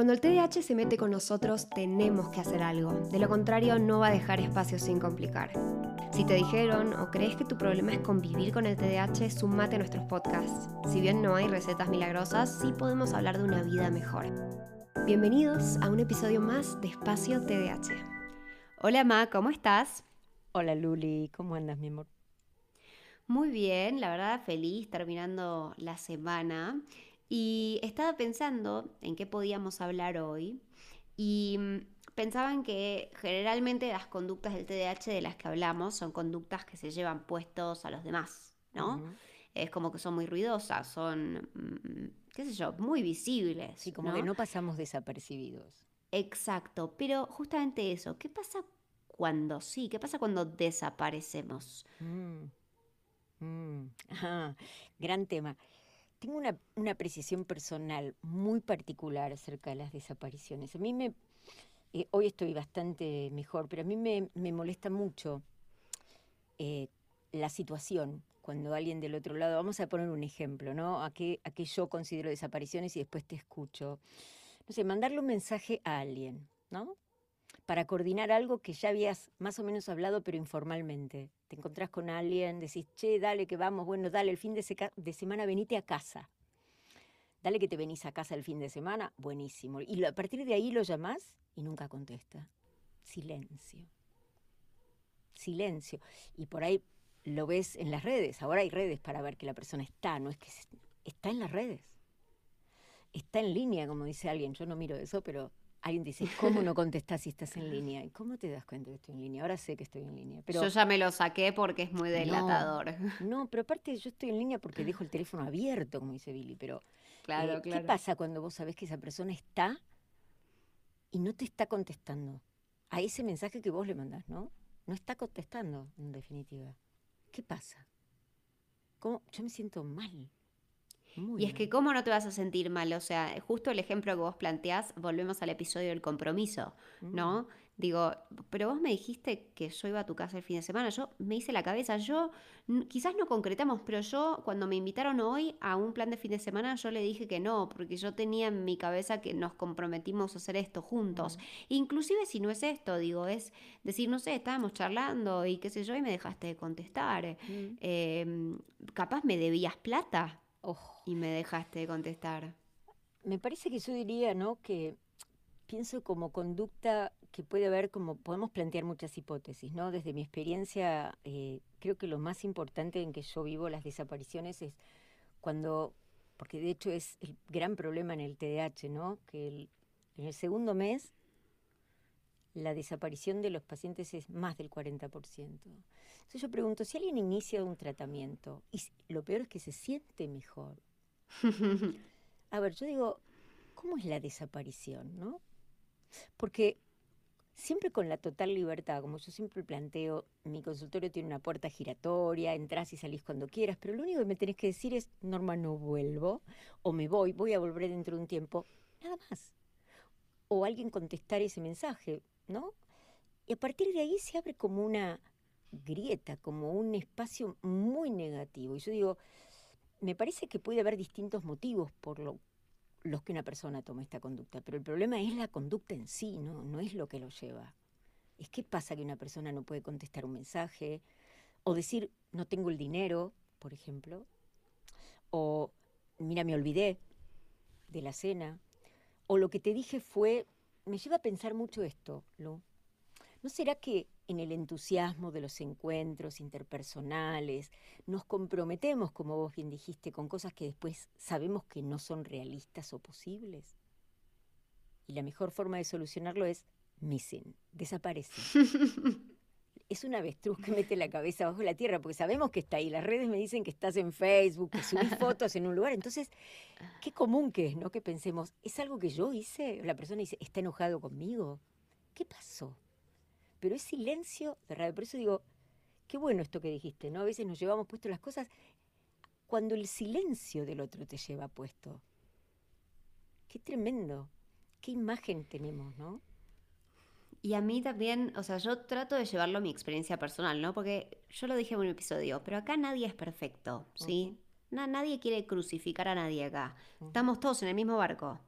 Cuando el TDAH se mete con nosotros, tenemos que hacer algo. De lo contrario, no va a dejar espacio sin complicar. Si te dijeron o crees que tu problema es convivir con el TDAH, sumate a nuestros podcasts. Si bien no hay recetas milagrosas, sí podemos hablar de una vida mejor. Bienvenidos a un episodio más de Espacio TDAH. Hola Ma, ¿cómo estás? Hola Luli, ¿cómo andas mi amor? Muy bien, la verdad feliz terminando la semana y estaba pensando en qué podíamos hablar hoy y mm, pensaban que generalmente las conductas del TDAH de las que hablamos son conductas que se llevan puestos a los demás, ¿no? Es como que son muy ruidosas, son, mm, qué sé yo, muy visibles. Sí, como que no pasamos desapercibidos. Exacto, pero justamente eso, ¿qué pasa cuando sí? ¿Qué pasa cuando desaparecemos? Mm, gran tema. Tengo una, una, apreciación personal muy particular acerca de las desapariciones. A mí me, eh, hoy estoy bastante mejor, pero a mí me, me molesta mucho eh, la situación cuando alguien del otro lado, vamos a poner un ejemplo, ¿no? A qué, a qué yo considero desapariciones y después te escucho. No sé, mandarle un mensaje a alguien, ¿no? Para coordinar algo que ya habías más o menos hablado, pero informalmente te encontrás con alguien, decís, che, dale que vamos, bueno, dale, el fin de, semana venite a casa. Dale que te venís a casa el fin de semana, buenísimo. Y a partir de ahí lo llamás y nunca contesta. Silencio. Silencio. Y por ahí lo ves en las redes. Ahora hay redes para ver que la persona está, no es que está en las redes. Está en línea, como dice alguien. Yo no miro eso, pero alguien dice, ¿cómo no contestas si estás en línea? ¿Y cómo te das cuenta que estoy en línea? Ahora sé que estoy en línea. Pero yo ya me lo saqué porque es muy delatador. No, pero aparte yo estoy en línea porque dejo el teléfono abierto, como dice Billy. Pero claro, eh, ¿qué pasa cuando vos sabés que esa persona está y no te está contestando? A ese mensaje que vos le mandás, ¿no? No está contestando, en definitiva. ¿Qué pasa? ¿Cómo? Yo me siento mal y es que cómo no te vas a sentir mal, o sea, justo el ejemplo que vos planteás, volvemos al episodio del compromiso, ¿no? Mm. Digo, pero vos me dijiste que yo iba a tu casa el fin de semana, yo me hice la cabeza, yo quizás no concretamos, pero yo cuando me invitaron hoy a un plan de fin de semana, yo le dije que no, porque yo tenía en mi cabeza que nos comprometimos a hacer esto juntos. Mm. Inclusive si no es esto, digo, es decir, no sé, estábamos charlando y qué sé yo, y me dejaste de contestar. Mm. Em, capaz me debías plata. Y me dejaste de contestar. Me parece que yo diría, ¿no? Que pienso como conducta que puede haber, como podemos plantear muchas hipótesis, ¿no? Desde mi experiencia, eh, creo que lo más importante en que yo vivo las desapariciones es cuando, porque de hecho es el gran problema en el TDAH, ¿no? Que en el segundo mes la desaparición de los pacientes es más del 40%. Entonces yo pregunto, si alguien inicia un tratamiento y lo peor es que se siente mejor. A ver, yo digo, ¿cómo es la desaparición, no? Porque siempre con la total libertad, como yo siempre planteo, mi consultorio tiene una puerta giratoria, entras y salís cuando quieras, pero lo único que me tenés que decir es, Norma, no vuelvo, o me voy, voy a volver dentro de un tiempo, nada más. O alguien contestar ese mensaje, ¿no? Y a partir de ahí se abre como una grieta, como un espacio muy negativo. Y yo digo, me parece que puede haber distintos motivos por los que una persona toma esta conducta, pero el problema es la conducta en sí, ¿no? no es lo que lo lleva. Es qué pasa que una persona no puede contestar un mensaje, o decir, no tengo el dinero, por ejemplo, o mira, me olvidé de la cena, o lo que te dije fue, me lleva a pensar mucho esto, ¿no? ¿No será que en el entusiasmo de los encuentros interpersonales nos comprometemos, como vos bien dijiste, con cosas que después sabemos que no son realistas o posibles? Y la mejor forma de solucionarlo es missing, desaparece. es una avestruz que mete la cabeza bajo la tierra, porque sabemos que está ahí. Las redes me dicen que estás en Facebook, que subís fotos en un lugar. Entonces, qué común que es, ¿no? Que pensemos, ¿es algo que yo hice? La persona dice, ¿está enojado conmigo? ¿Qué pasó? pero es silencio de radio. Por eso digo, qué bueno esto que dijiste, ¿no? A veces nos llevamos puesto las cosas cuando el silencio del otro te lleva puesto. Qué tremendo, qué imagen tenemos, ¿no? Y a mí también, o sea, yo trato de llevarlo a mi experiencia personal, ¿no? Porque yo lo dije en un episodio, pero acá nadie es perfecto, ¿sí? nadie quiere crucificar a nadie acá. Estamos todos en el mismo barco.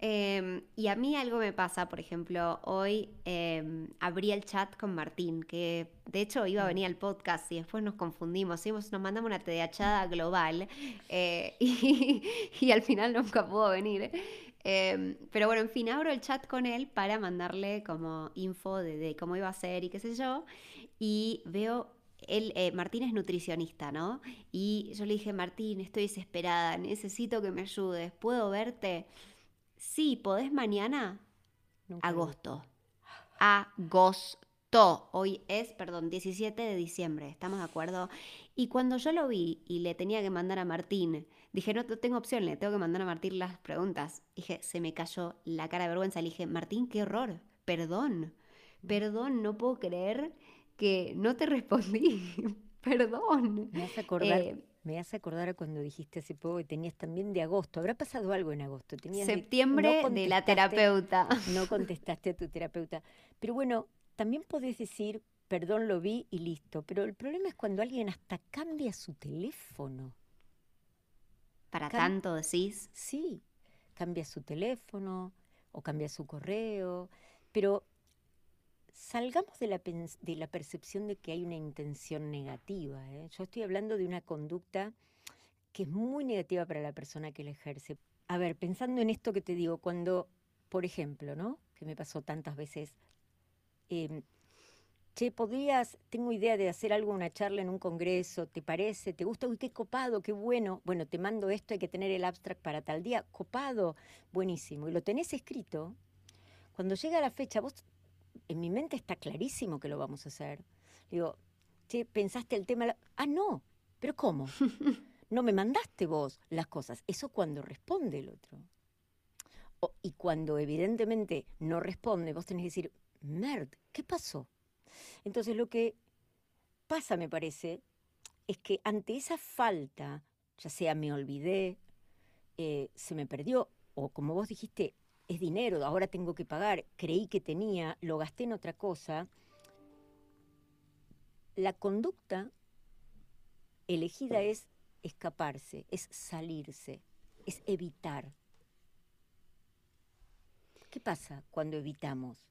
Em, y a mí algo me pasa, por ejemplo, hoy em, abrí el chat con Martín, que de hecho iba a venir al podcast y después nos confundimos, nos mandamos una tedeachada global eh, y, al final nunca pudo venir. Em, pero bueno, en fin, abro el chat con él para mandarle como info de, cómo iba a ser y qué sé yo. Y veo él, eh, Martín es nutricionista, ¿no? Y yo le dije, Martín, estoy desesperada, necesito que me ayudes, ¿puedo verte? Sí, ¿podés mañana? Agosto. Agosto. Hoy es, perdón, 17 de diciembre, ¿estamos de acuerdo? Y cuando yo lo vi y le tenía que mandar a Martín, dije, no, tengo opción, le tengo que mandar a Martín las preguntas. Dije, se me cayó la cara de vergüenza. Le dije, Martín, qué horror, perdón, perdón, no puedo creer que no te respondí. Perdón. Me hace acordar, eh, me hace acordar cuando dijiste hace poco que tenías también de agosto. ¿Habrá pasado algo en agosto? Tenías Septiembre de, la terapeuta. No contestaste a tu terapeuta. Pero bueno, también podés decir, perdón, lo vi y listo. Pero el problema es cuando alguien hasta cambia su teléfono. ¿Para tanto decís? Sí, cambia su teléfono o cambia su correo. Pero salgamos de la, de la percepción de que hay una intención negativa. ¿eh? Yo estoy hablando de una conducta que es muy negativa para la persona que la ejerce. A ver, pensando en esto que te digo, cuando, por ejemplo, ¿no? Que me pasó tantas veces, em, che, podrías, tengo idea de hacer algo, una charla en un congreso, ¿te parece? ¿Te gusta? Uy, qué copado, qué bueno. Bueno, te mando esto, hay que tener el abstract para tal día. Copado, buenísimo. Y lo tenés escrito. Cuando llega la fecha, vos en mi mente está clarísimo que lo vamos a hacer. Digo, che, ¿pensaste el tema? Ah, no, pero ¿cómo? No me mandaste vos las cosas. Eso cuando responde el otro. y cuando evidentemente no responde, vos tenés que decir, merd, ¿qué pasó? Entonces lo que pasa, me parece, es que ante esa falta, ya sea me olvidé, eh, se me perdió, o como vos dijiste, es dinero, ahora tengo que pagar, creí que tenía, lo gasté en otra cosa. La conducta elegida es escaparse, es salirse, es evitar. ¿Qué pasa cuando evitamos?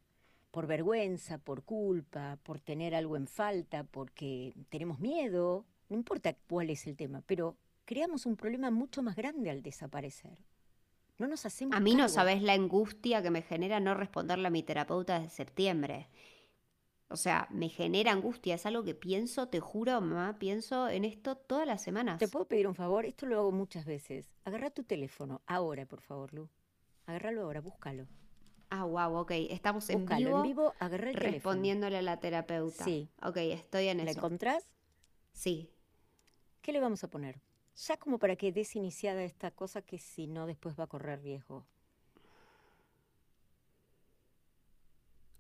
Por vergüenza, por culpa, por tener algo en falta, porque tenemos miedo, no importa cuál es el tema, pero creamos un problema mucho más grande al desaparecer. No nos hacemos. A mí no sabes la angustia que me genera no responderle a mi terapeuta desde septiembre. O sea, me genera angustia, es algo que pienso, te juro, mamá, pienso en esto todas las semanas. ¿Te puedo pedir un favor? Esto lo hago muchas veces. Agarra tu teléfono, ahora, por favor, Lu. Agárralo ahora, búscalo. Ah, wow, ok. Estamos en vivo. en vivo, agarra el Respondiéndole a la terapeuta. Sí. Ok, estoy en eso. ¿La encontrás? Sí. ¿Qué le vamos a poner? ya como para que des iniciada esta cosa que si no después va a correr riesgo.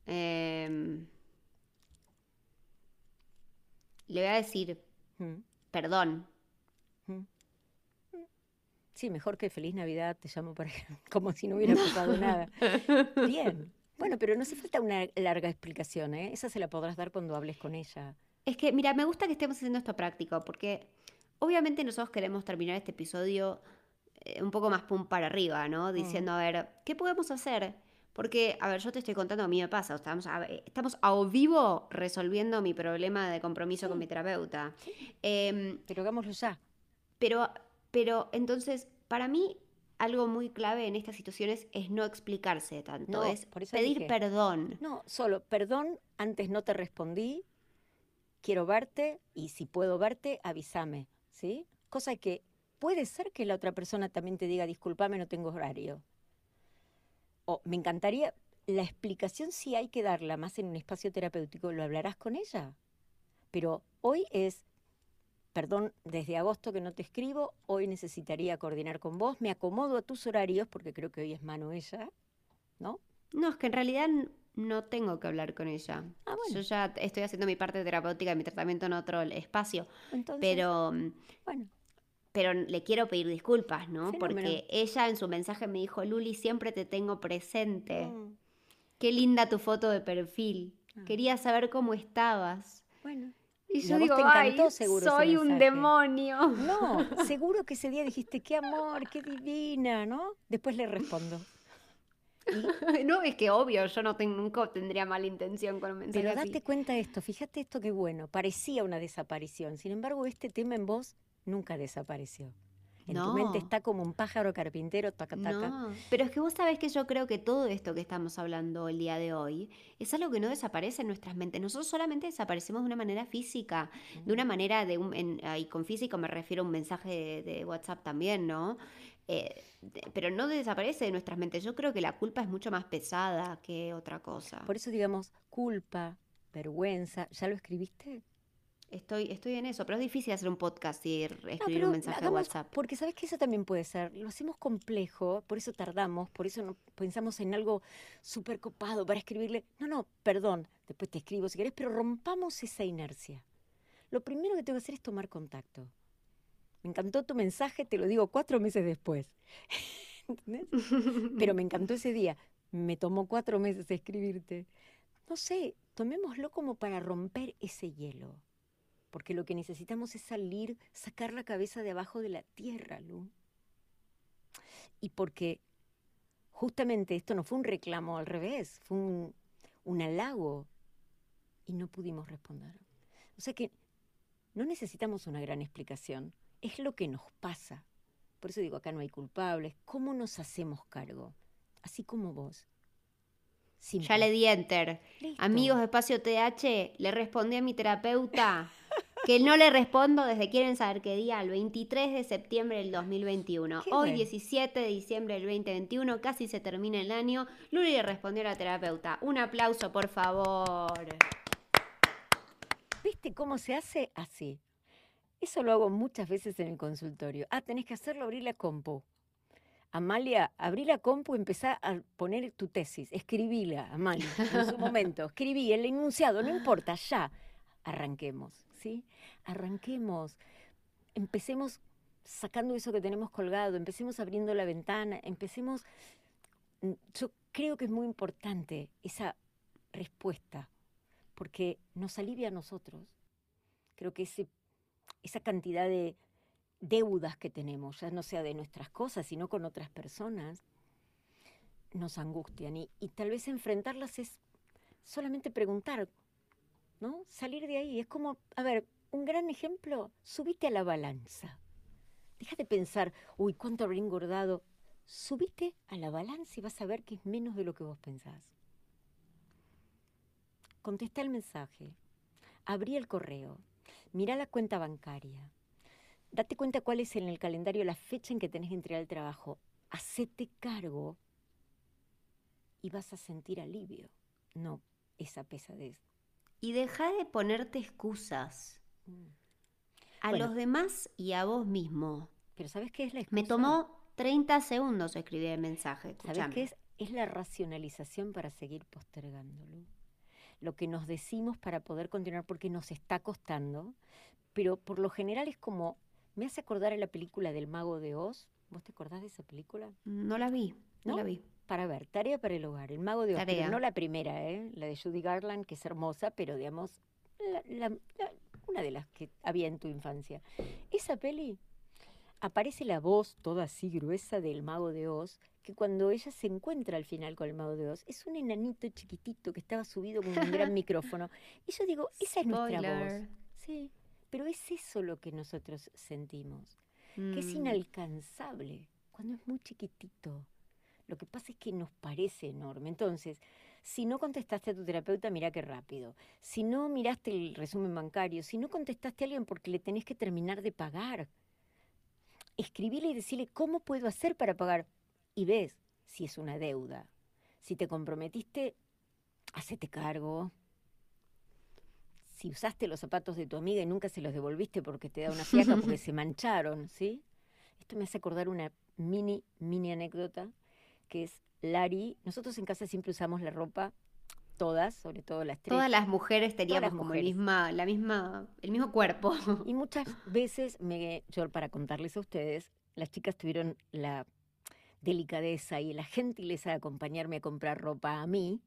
Em, le voy a decir, mm. perdón. Mm. Sí, mejor que feliz Navidad te llamo para como si no hubiera pasado nada. Bien. Bueno, pero no hace falta una larga explicación, ¿eh? Esa se la podrás dar cuando hables con ella. Es que, mira, me gusta que estemos haciendo esto práctico, porque Obviamente nosotros queremos terminar este episodio eh, un poco más pum para arriba, ¿no? Mm. Diciendo, a ver, ¿qué podemos hacer? Porque, a ver, yo te estoy contando, a mí me pasa, estamos a, estamos a vivo resolviendo mi problema de compromiso con mi terapeuta. Em, pero hagámoslo ya. Pero, pero entonces, para mí, algo muy clave en estas situaciones es no explicarse tanto, es pedir perdón. No, solo perdón, antes no te respondí, quiero verte y si puedo verte, avísame. ¿sí? Cosa que puede ser que la otra persona también te diga, discúlpame, no tengo horario. O me encantaría, la explicación si hay que darla más en un espacio terapéutico, lo hablarás con ella. Pero hoy es, perdón, desde agosto que no te escribo, hoy necesitaría coordinar con vos, me acomodo a tus horarios, porque creo que hoy es mano ella, ¿no? No, es que en realidad no tengo que hablar con ella. Ah, Yo ya estoy haciendo mi parte terapéutica, mi tratamiento en otro espacio. pero, mm, bueno. pero le quiero pedir disculpas, ¿no? Porque ella en su mensaje me dijo, Luli, siempre te tengo presente. Mm. Qué linda tu foto de perfil. Ah. Quería saber cómo estabas. Bueno. Y yo digo, Ay, soy un demonio. No, seguro que ese día dijiste, qué amor, qué divina, ¿no? Después le respondo. no, es que obvio, yo no nunca tendría mala intención con un mensaje Pero date cuenta de esto, fíjate esto qué bueno, parecía una desaparición. Sin embargo, este tema en vos nunca desapareció. En tu mente está como un pájaro carpintero, taca, taca. No, pero es que vos sabés que yo creo que todo esto que estamos hablando el día de hoy es algo que no desaparece en nuestras mentes. Nosotros solamente desaparecemos de una manera física, de una manera de un, y con físico me refiero a un mensaje de, WhatsApp también, ¿no? Eh, pero no desaparece de nuestras mentes. Yo creo que la culpa es mucho más pesada que otra cosa. Por eso digamos culpa, vergüenza, ¿ya lo escribiste? Estoy, estoy en eso, pero es difícil hacer un podcast y escribir un mensaje de WhatsApp. Porque sabes que eso también puede ser. Lo hacemos complejo, por eso tardamos, por eso no pensamos en algo súper copado para escribirle. No, no, perdón, después te escribo si querés, pero rompamos esa inercia. Lo primero que tengo que hacer es tomar contacto. Me encantó tu mensaje, te lo digo cuatro meses después. ¿Entendés? Pero me encantó ese día. Me tomó cuatro meses escribirte. No sé, tomémoslo como para romper ese hielo porque lo que necesitamos es salir, sacar la cabeza de abajo de la tierra, Lu. Y porque justamente esto no fue un reclamo al revés, fue un, un halago y no pudimos responder. O sea que no necesitamos una gran explicación, es lo que nos pasa. Por eso digo, acá no hay culpables. ¿Cómo nos hacemos cargo? Así como vos. Ya le di enter. Amigos de Espacio TH, le respondí a mi terapeuta que no le respondo desde quieren saber qué día, el 23 de septiembre del 2021. Hoy, 17 de diciembre del 2021, casi se termina el año. Luli le respondió a la terapeuta. Un aplauso, por favor. ¿Viste cómo se hace así? Eso lo hago muchas veces en el consultorio. Ah, tenés que hacerlo, abrir la compu. Amalia, abrí la compu y empezá a poner tu tesis. Escribíla, Amalia, en su momento. Escribí el enunciado, no importa, ya. Arranquemos. ¿sí? Arranquemos, empecemos sacando eso que tenemos colgado, empecemos abriendo la ventana, empecemos... Mm, yo creo que es muy importante esa respuesta, porque nos alivia a nosotros. Creo que ese, esa cantidad de deudas que tenemos, ya no sea de nuestras cosas, sino con otras personas, nos angustian. Y, y tal vez enfrentarlas es solamente preguntar, ¿no? Salir de ahí. Es como, a ver, un gran ejemplo, subite a la balanza. Deja de pensar, uy, cuánto habré engordado. Subite a la balanza y vas a ver que es menos de lo que vos pensás. Contesta el mensaje. Abrí el correo. Mira la cuenta bancaria. Date cuenta cuál es en el calendario la fecha en que tenés que entregar el trabajo. Hacete cargo y vas a sentir alivio, no esa pesadez. Y deja de ponerte excusas. Mm. A los demás y a vos mismo. Pero ¿sabes qué es la excusa? Me tomó 30 segundos escribir el mensaje. ¿Sabes qué es? Es la racionalización para seguir postergándolo. Lo que nos decimos para poder continuar porque nos está costando, pero por lo general es como, me hace acordar a la película del Mago de Oz. ¿Vos te acordás de esa película? No la vi, no, la vi para ver, Tarea para el Hogar, El Mago de Oz, no la primera, ¿eh? la de Judy Garland, que es hermosa, pero digamos, una de las que había en tu infancia. Esa peli, aparece la voz toda así gruesa del Mago de Oz, que cuando ella se encuentra al final con el Mago de Oz, es un enanito chiquitito que estaba subido con un gran micrófono. Y yo digo, esa es nuestra voz. Sí, pero es eso lo que nosotros sentimos, que es mm. inalcanzable cuando es muy chiquitito lo que pasa es que nos parece enorme. Entonces, si no contestaste a tu terapeuta, mira qué rápido. Si no miraste el resumen bancario, si no contestaste a alguien porque le tenés que terminar de pagar, escribile y decirle cómo puedo hacer para pagar. Y ves si es una deuda. Si te comprometiste, hacete cargo. Si usaste los zapatos de tu amiga y nunca se los devolviste porque te da una fiaca porque se mancharon, ¿sí? Esto me hace acordar una mini, mini anécdota que es Lari. Nosotros en casa siempre usamos la ropa, todas, sobre todo las tres. Todas las mujeres teníamos como misma, la misma, el mismo cuerpo. Y muchas veces, me, yo para contarles a ustedes, las chicas tuvieron la delicadeza y la gentileza de acompañarme a comprar ropa a mí.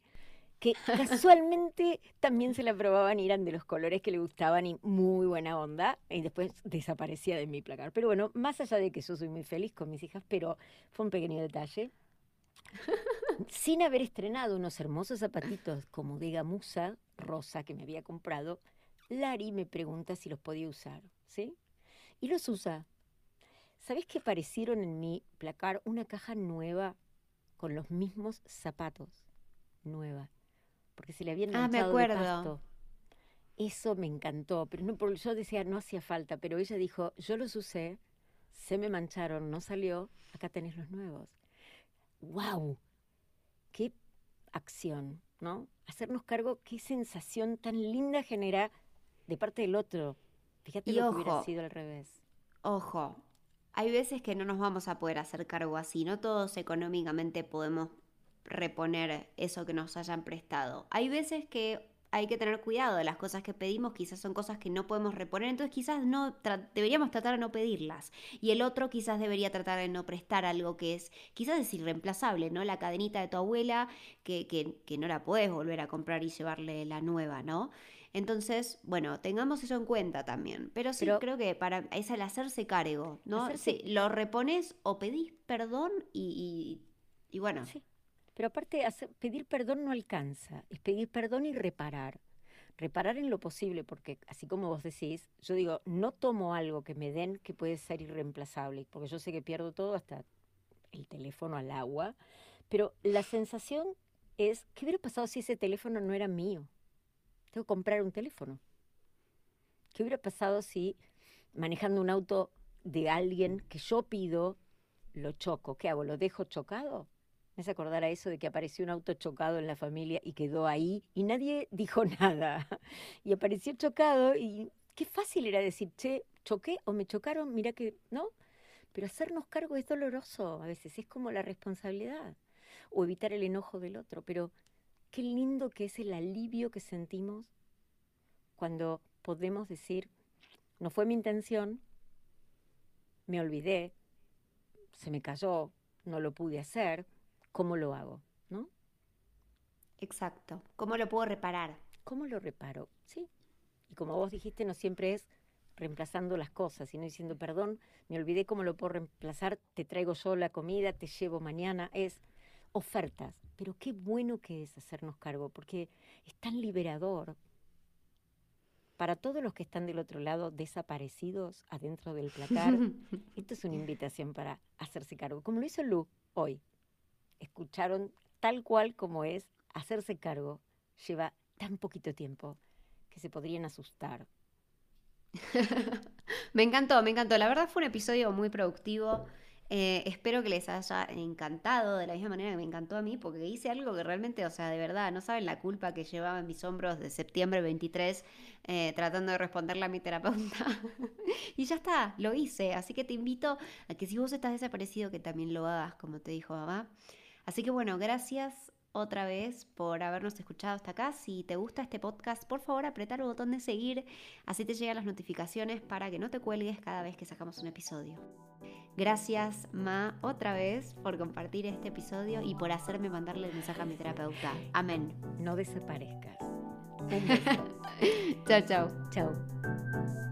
que casualmente también se la probaban y eran de los colores que le gustaban y muy buena onda, y después desaparecía de mi placar. Pero bueno, más allá de que yo soy muy feliz con mis hijas, pero fue un pequeño detalle. Sin haber estrenado unos hermosos zapatitos como de gamuza rosa que me había comprado, Lari me pregunta si los podía usar, ¿sí? Y los usa. ¿Sabes que aparecieron en mi placar una caja nueva con los mismos zapatos? Nueva porque se le habían ah, me acuerdo. Eso me encantó, pero no, porque yo decía, no hacía falta, pero ella dijo, yo los usé, se me mancharon, no salió, acá tenés los nuevos. ¡Wow! ¡Qué acción! ¿no? Hacernos cargo, qué sensación tan linda genera de parte del otro. Fíjate lo que hubiera sido al revés. Ojo, hay veces que no nos vamos a poder hacer cargo así, no todos económicamente podemos reponer eso que nos hayan prestado. Hay veces que hay que tener cuidado de las cosas que pedimos, quizás son cosas que no podemos reponer, entonces quizás no deberíamos tratar de no pedirlas. Y el otro quizás debería tratar de no prestar algo que es, quizás es irreemplazable, ¿no? La cadenita de tu abuela que, que, no la puedes volver a comprar y llevarle la nueva, ¿no? Entonces, bueno, tengamos eso en cuenta también. Pero sí, creo que para es el hacerse cargo, ¿no? Sí, lo repones o pedís perdón y, y, y bueno. Sí. Pero aparte, pedir perdón no alcanza, es pedir perdón y reparar. Reparar en lo posible, porque así como vos decís, yo digo, no tomo algo que me den que puede ser irreemplazable, porque yo sé que pierdo todo, hasta el teléfono al agua, pero la sensación es, ¿qué hubiera pasado si ese teléfono no era mío? Tengo que comprar un teléfono. ¿Qué hubiera pasado si manejando un auto de alguien que yo pido, lo choco? ¿Qué hago? ¿Lo dejo chocado? Me hace acordar a eso de que apareció un auto chocado en la familia y quedó ahí y nadie dijo nada. Y apareció chocado y qué fácil era decir, che, choqué o me chocaron, mira que, ¿no? Pero hacernos cargo es doloroso a veces, es como la responsabilidad o evitar el enojo del otro. Pero qué lindo que es el alivio que sentimos cuando podemos decir, no fue mi intención, me olvidé, se me cayó, no lo pude hacer, ¿cómo lo hago? ¿No? Exacto. ¿Cómo lo puedo reparar? ¿Cómo lo reparo? Sí. Y como vos dijiste, no siempre es reemplazando las cosas, sino diciendo, perdón, me olvidé cómo lo puedo reemplazar, te traigo yo la comida, te llevo mañana. Es ofertas. Pero qué bueno que es hacernos cargo, porque es tan liberador. Para todos los que están del otro lado desaparecidos adentro del placar, esto es una invitación para hacerse cargo, como lo hizo Lu hoy escucharon tal cual como es, hacerse cargo lleva tan poquito tiempo que se podrían asustar. me encantó, me encantó. La verdad fue un episodio muy productivo. Eh, espero que les haya encantado de la misma manera que me encantó a mí, porque hice algo que realmente, o sea, de verdad, no saben la culpa que llevaba en mis hombros de septiembre 23 eh, tratando de responderle a mi terapeuta. y ya está, lo hice. Así que te invito a que si vos estás desaparecido, que también lo hagas, como te dijo mamá. Así que bueno, gracias otra vez por habernos escuchado hasta acá. Si te gusta este podcast, por favor apretar el botón de seguir, así te llegan las notificaciones para que no te cuelgues cada vez que sacamos un episodio. Gracias, Ma, otra vez por compartir este episodio y por hacerme mandarle el mensaje a mi terapeuta. Amén. No desaparezcas. Un beso. chao, chao. Chao.